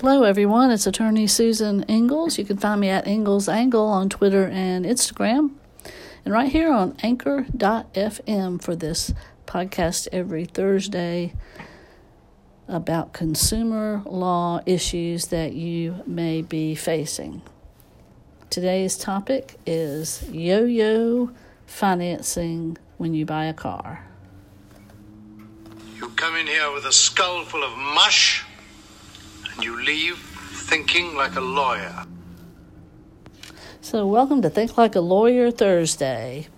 Hello, everyone. It's attorney Susan Ingalls. You can find me at Ingalls Angle on Twitter and Instagram, and right here on Anchor.fm for this podcast every Thursday about consumer law issues that you may be facing. Today's topic is yo yo financing when you buy a car. You come in here with a skull full of mush you leave thinking like a lawyer. So, welcome to Think Like a Lawyer Thursday.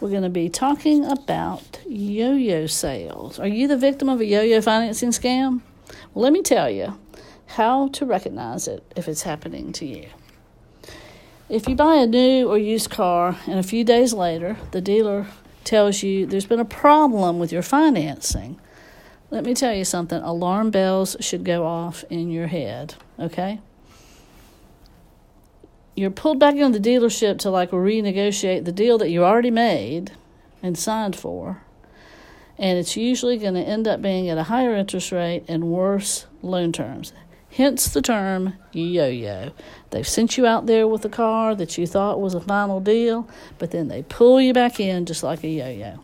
We're going to be talking about yo yo sales. Are you the victim of a yo yo financing scam? Well, let me tell you how to recognize it if it's happening to you. If you buy a new or used car and a few days later the dealer tells you there's been a problem with your financing, let me tell you something alarm bells should go off in your head, okay? You're pulled back into the dealership to like renegotiate the deal that you already made and signed for. And it's usually going to end up being at a higher interest rate and worse loan terms. Hence the term yo yo. They've sent you out there with a car that you thought was a final deal, but then they pull you back in just like a yo yo.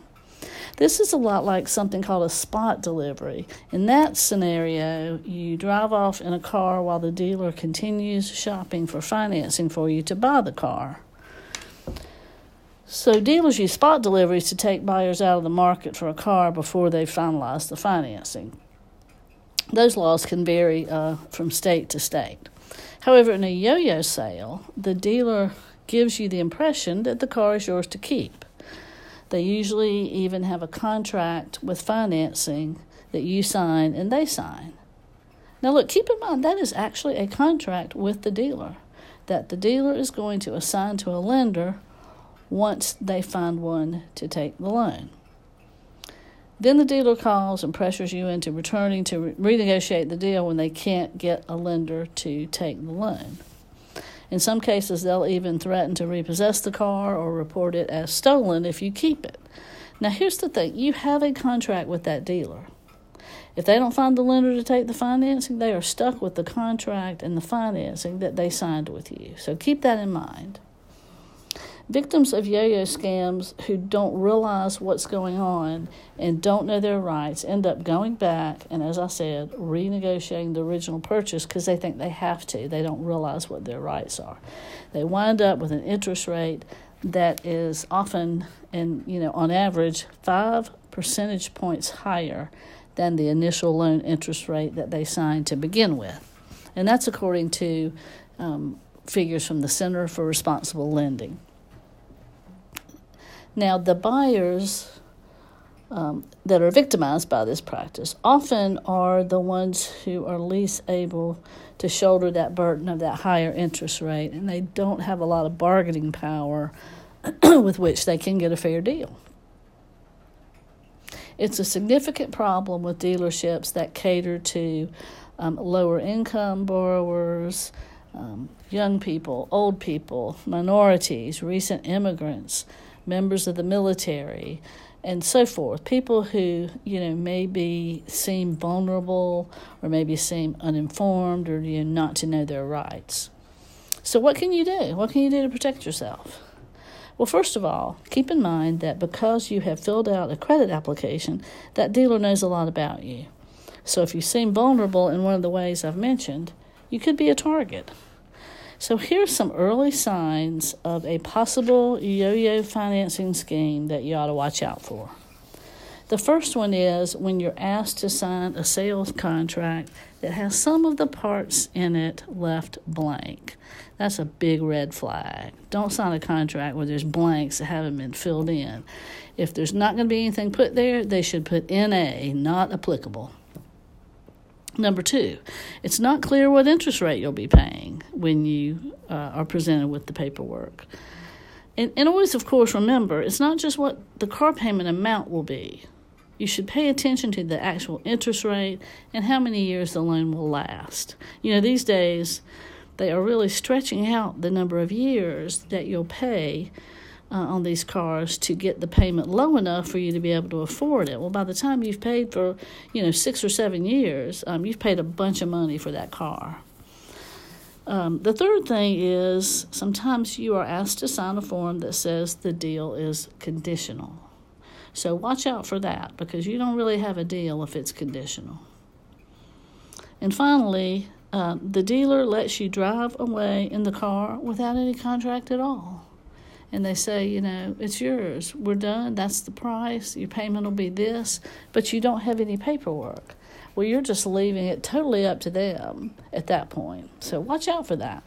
This is a lot like something called a spot delivery. In that scenario, you drive off in a car while the dealer continues shopping for financing for you to buy the car. So, dealers use spot deliveries to take buyers out of the market for a car before they finalize the financing. Those laws can vary uh, from state to state. However, in a yo yo sale, the dealer gives you the impression that the car is yours to keep. They usually even have a contract with financing that you sign and they sign. Now, look, keep in mind that is actually a contract with the dealer that the dealer is going to assign to a lender once they find one to take the loan. Then the dealer calls and pressures you into returning to re- renegotiate the deal when they can't get a lender to take the loan. In some cases, they'll even threaten to repossess the car or report it as stolen if you keep it. Now, here's the thing you have a contract with that dealer. If they don't find the lender to take the financing, they are stuck with the contract and the financing that they signed with you. So keep that in mind. Victims of yo yo scams who don't realize what's going on and don't know their rights end up going back and, as I said, renegotiating the original purchase because they think they have to. They don't realize what their rights are. They wind up with an interest rate that is often, and you know, on average, five percentage points higher than the initial loan interest rate that they signed to begin with. And that's according to um, figures from the Center for Responsible Lending. Now, the buyers um, that are victimized by this practice often are the ones who are least able to shoulder that burden of that higher interest rate, and they don't have a lot of bargaining power with which they can get a fair deal. It's a significant problem with dealerships that cater to um, lower income borrowers, um, young people, old people, minorities, recent immigrants members of the military, and so forth. People who, you know, maybe seem vulnerable or maybe seem uninformed or you know, not to know their rights. So, what can you do? What can you do to protect yourself? Well, first of all, keep in mind that because you have filled out a credit application, that dealer knows a lot about you. So, if you seem vulnerable in one of the ways I've mentioned, you could be a target. So, here's some early signs of a possible yo yo financing scheme that you ought to watch out for. The first one is when you're asked to sign a sales contract that has some of the parts in it left blank. That's a big red flag. Don't sign a contract where there's blanks that haven't been filled in. If there's not going to be anything put there, they should put NA, not applicable. Number two, it's not clear what interest rate you'll be paying when you uh, are presented with the paperwork. And, and always, of course, remember it's not just what the car payment amount will be. You should pay attention to the actual interest rate and how many years the loan will last. You know, these days they are really stretching out the number of years that you'll pay uh, on these cars to get the payment low enough for you to be able to afford it. Well, by the time you've paid for, you know, six or seven years, um, you've paid a bunch of money for that car. Um, the third thing is sometimes you are asked to sign a form that says the deal is conditional. So watch out for that because you don't really have a deal if it's conditional. And finally, uh, the dealer lets you drive away in the car without any contract at all and they say, you know, it's yours. We're done. That's the price. Your payment will be this, but you don't have any paperwork. Well, you're just leaving it totally up to them at that point. So watch out for that.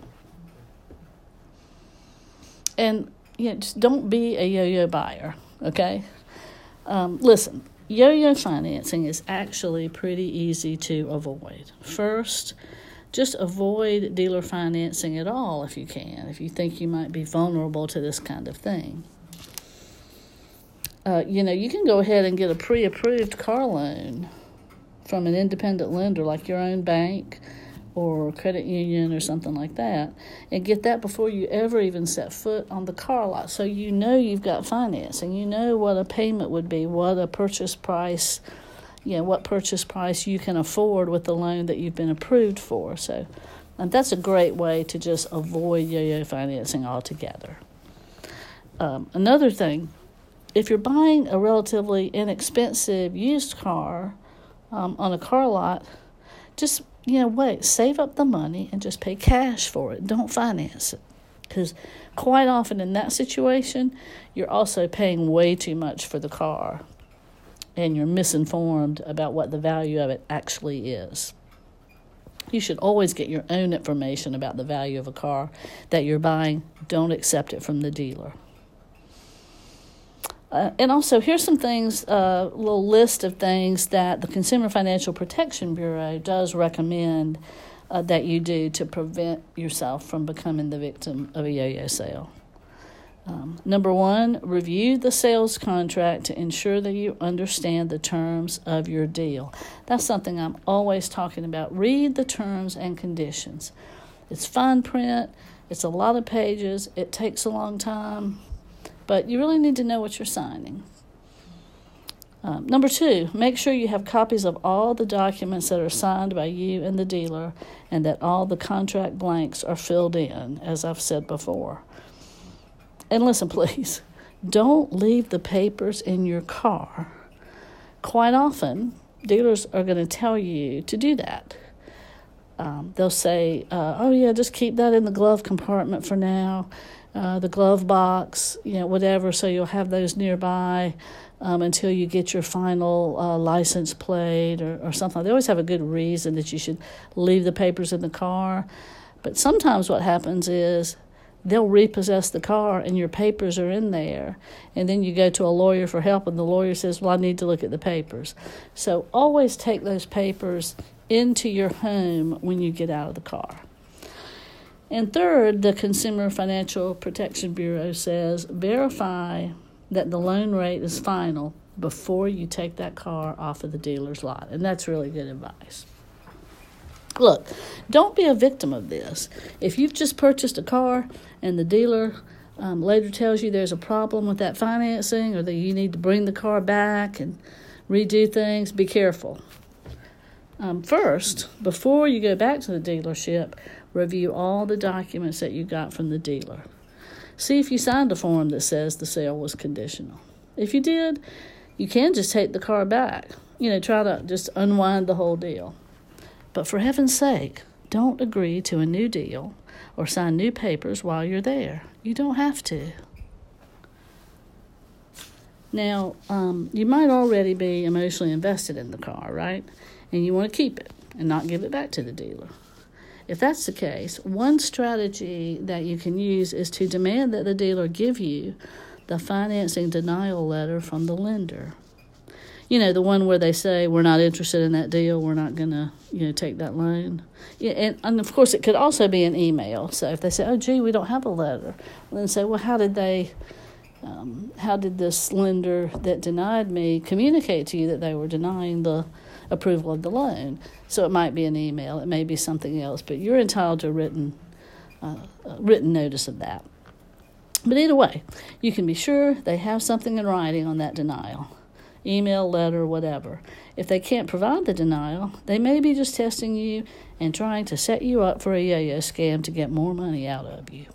And you know, just don't be a yo-yo buyer. Okay. Um, listen, yo-yo financing is actually pretty easy to avoid. First just avoid dealer financing at all if you can, if you think you might be vulnerable to this kind of thing. Uh, you know, you can go ahead and get a pre approved car loan from an independent lender like your own bank or credit union or something like that and get that before you ever even set foot on the car lot so you know you've got financing you know what a payment would be what a purchase price you know what purchase price you can afford with the loan that you've been approved for. So, and that's a great way to just avoid yo-yo financing altogether. Um, another thing, if you're buying a relatively inexpensive used car um, on a car lot, just you know wait, save up the money and just pay cash for it. Don't finance it because quite often in that situation, you're also paying way too much for the car and you're misinformed about what the value of it actually is. You should always get your own information about the value of a car that you're buying. Don't accept it from the dealer. Uh, and also, here's some things, a uh, little list of things that the Consumer Financial Protection Bureau does recommend uh, that you do to prevent yourself from becoming the victim of a yo yo sale. Um, number one, review the sales contract to ensure that you understand the terms of your deal. That's something I'm always talking about. Read the terms and conditions. It's fine print, it's a lot of pages, it takes a long time, but you really need to know what you're signing. Um, number two, make sure you have copies of all the documents that are signed by you and the dealer and that all the contract blanks are filled in, as I've said before. And listen, please, don't leave the papers in your car. Quite often, dealers are going to tell you to do that. Um, they'll say, uh, "Oh yeah, just keep that in the glove compartment for now, uh, the glove box, you know, whatever." So you'll have those nearby um, until you get your final uh, license plate or, or something. They always have a good reason that you should leave the papers in the car. But sometimes what happens is they'll repossess the car and your papers are in there. And then you go to a lawyer for help, and the lawyer says, Well, I need to look at the papers. So always take those papers into your home when you get out of the car. And third, the Consumer Financial Protection Bureau says verify that the loan rate is final before you take that car off of the dealer's lot. And that's really good advice. Look, don't be a victim of this. If you've just purchased a car and the dealer um, later tells you there's a problem with that financing or that you need to bring the car back and redo things, be careful. Um, first, before you go back to the dealership, review all the documents that you got from the dealer. See if you signed a form that says the sale was conditional. If you did, you can just take the car back. You know, try to just unwind the whole deal. But for heaven's sake, don't agree to a new deal or sign new papers while you're there. You don't have to. Now, um, you might already be emotionally invested in the car, right? And you want to keep it and not give it back to the dealer. If that's the case, one strategy that you can use is to demand that the dealer give you the financing denial letter from the lender you know, the one where they say we're not interested in that deal, we're not going to, you know, take that loan. Yeah, and, and of course, it could also be an email. So if they say, "Oh, gee, we don't have a letter," well, then say, "Well, how did they?" Um, how did this lender that denied me communicate to you that they were denying the approval of the loan? So it might be an email, it may be something else, but you're entitled to a written, uh, written notice of that. But either way, you can be sure they have something in writing on that denial email, letter, whatever. If they can't provide the denial, they may be just testing you and trying to set you up for a yo yo scam to get more money out of you.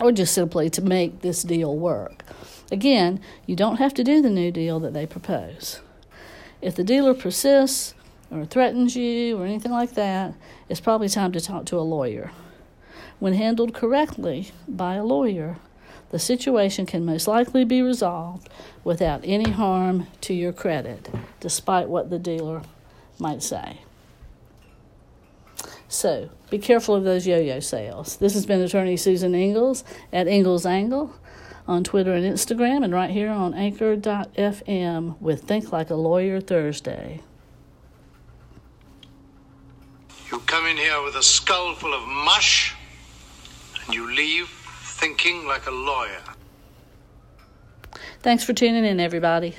Or just simply to make this deal work. Again, you don't have to do the new deal that they propose. If the dealer persists or threatens you or anything like that, it's probably time to talk to a lawyer. When handled correctly by a lawyer, the situation can most likely be resolved without any harm to your credit, despite what the dealer might say. So, be careful of those yo yo sales. This has been attorney Susan Ingalls at Ingalls Angle on Twitter and Instagram, and right here on Anchor.fm with Think Like a Lawyer Thursday. You come in here with a skull full of mush, and you leave thinking like a lawyer. Thanks for tuning in, everybody.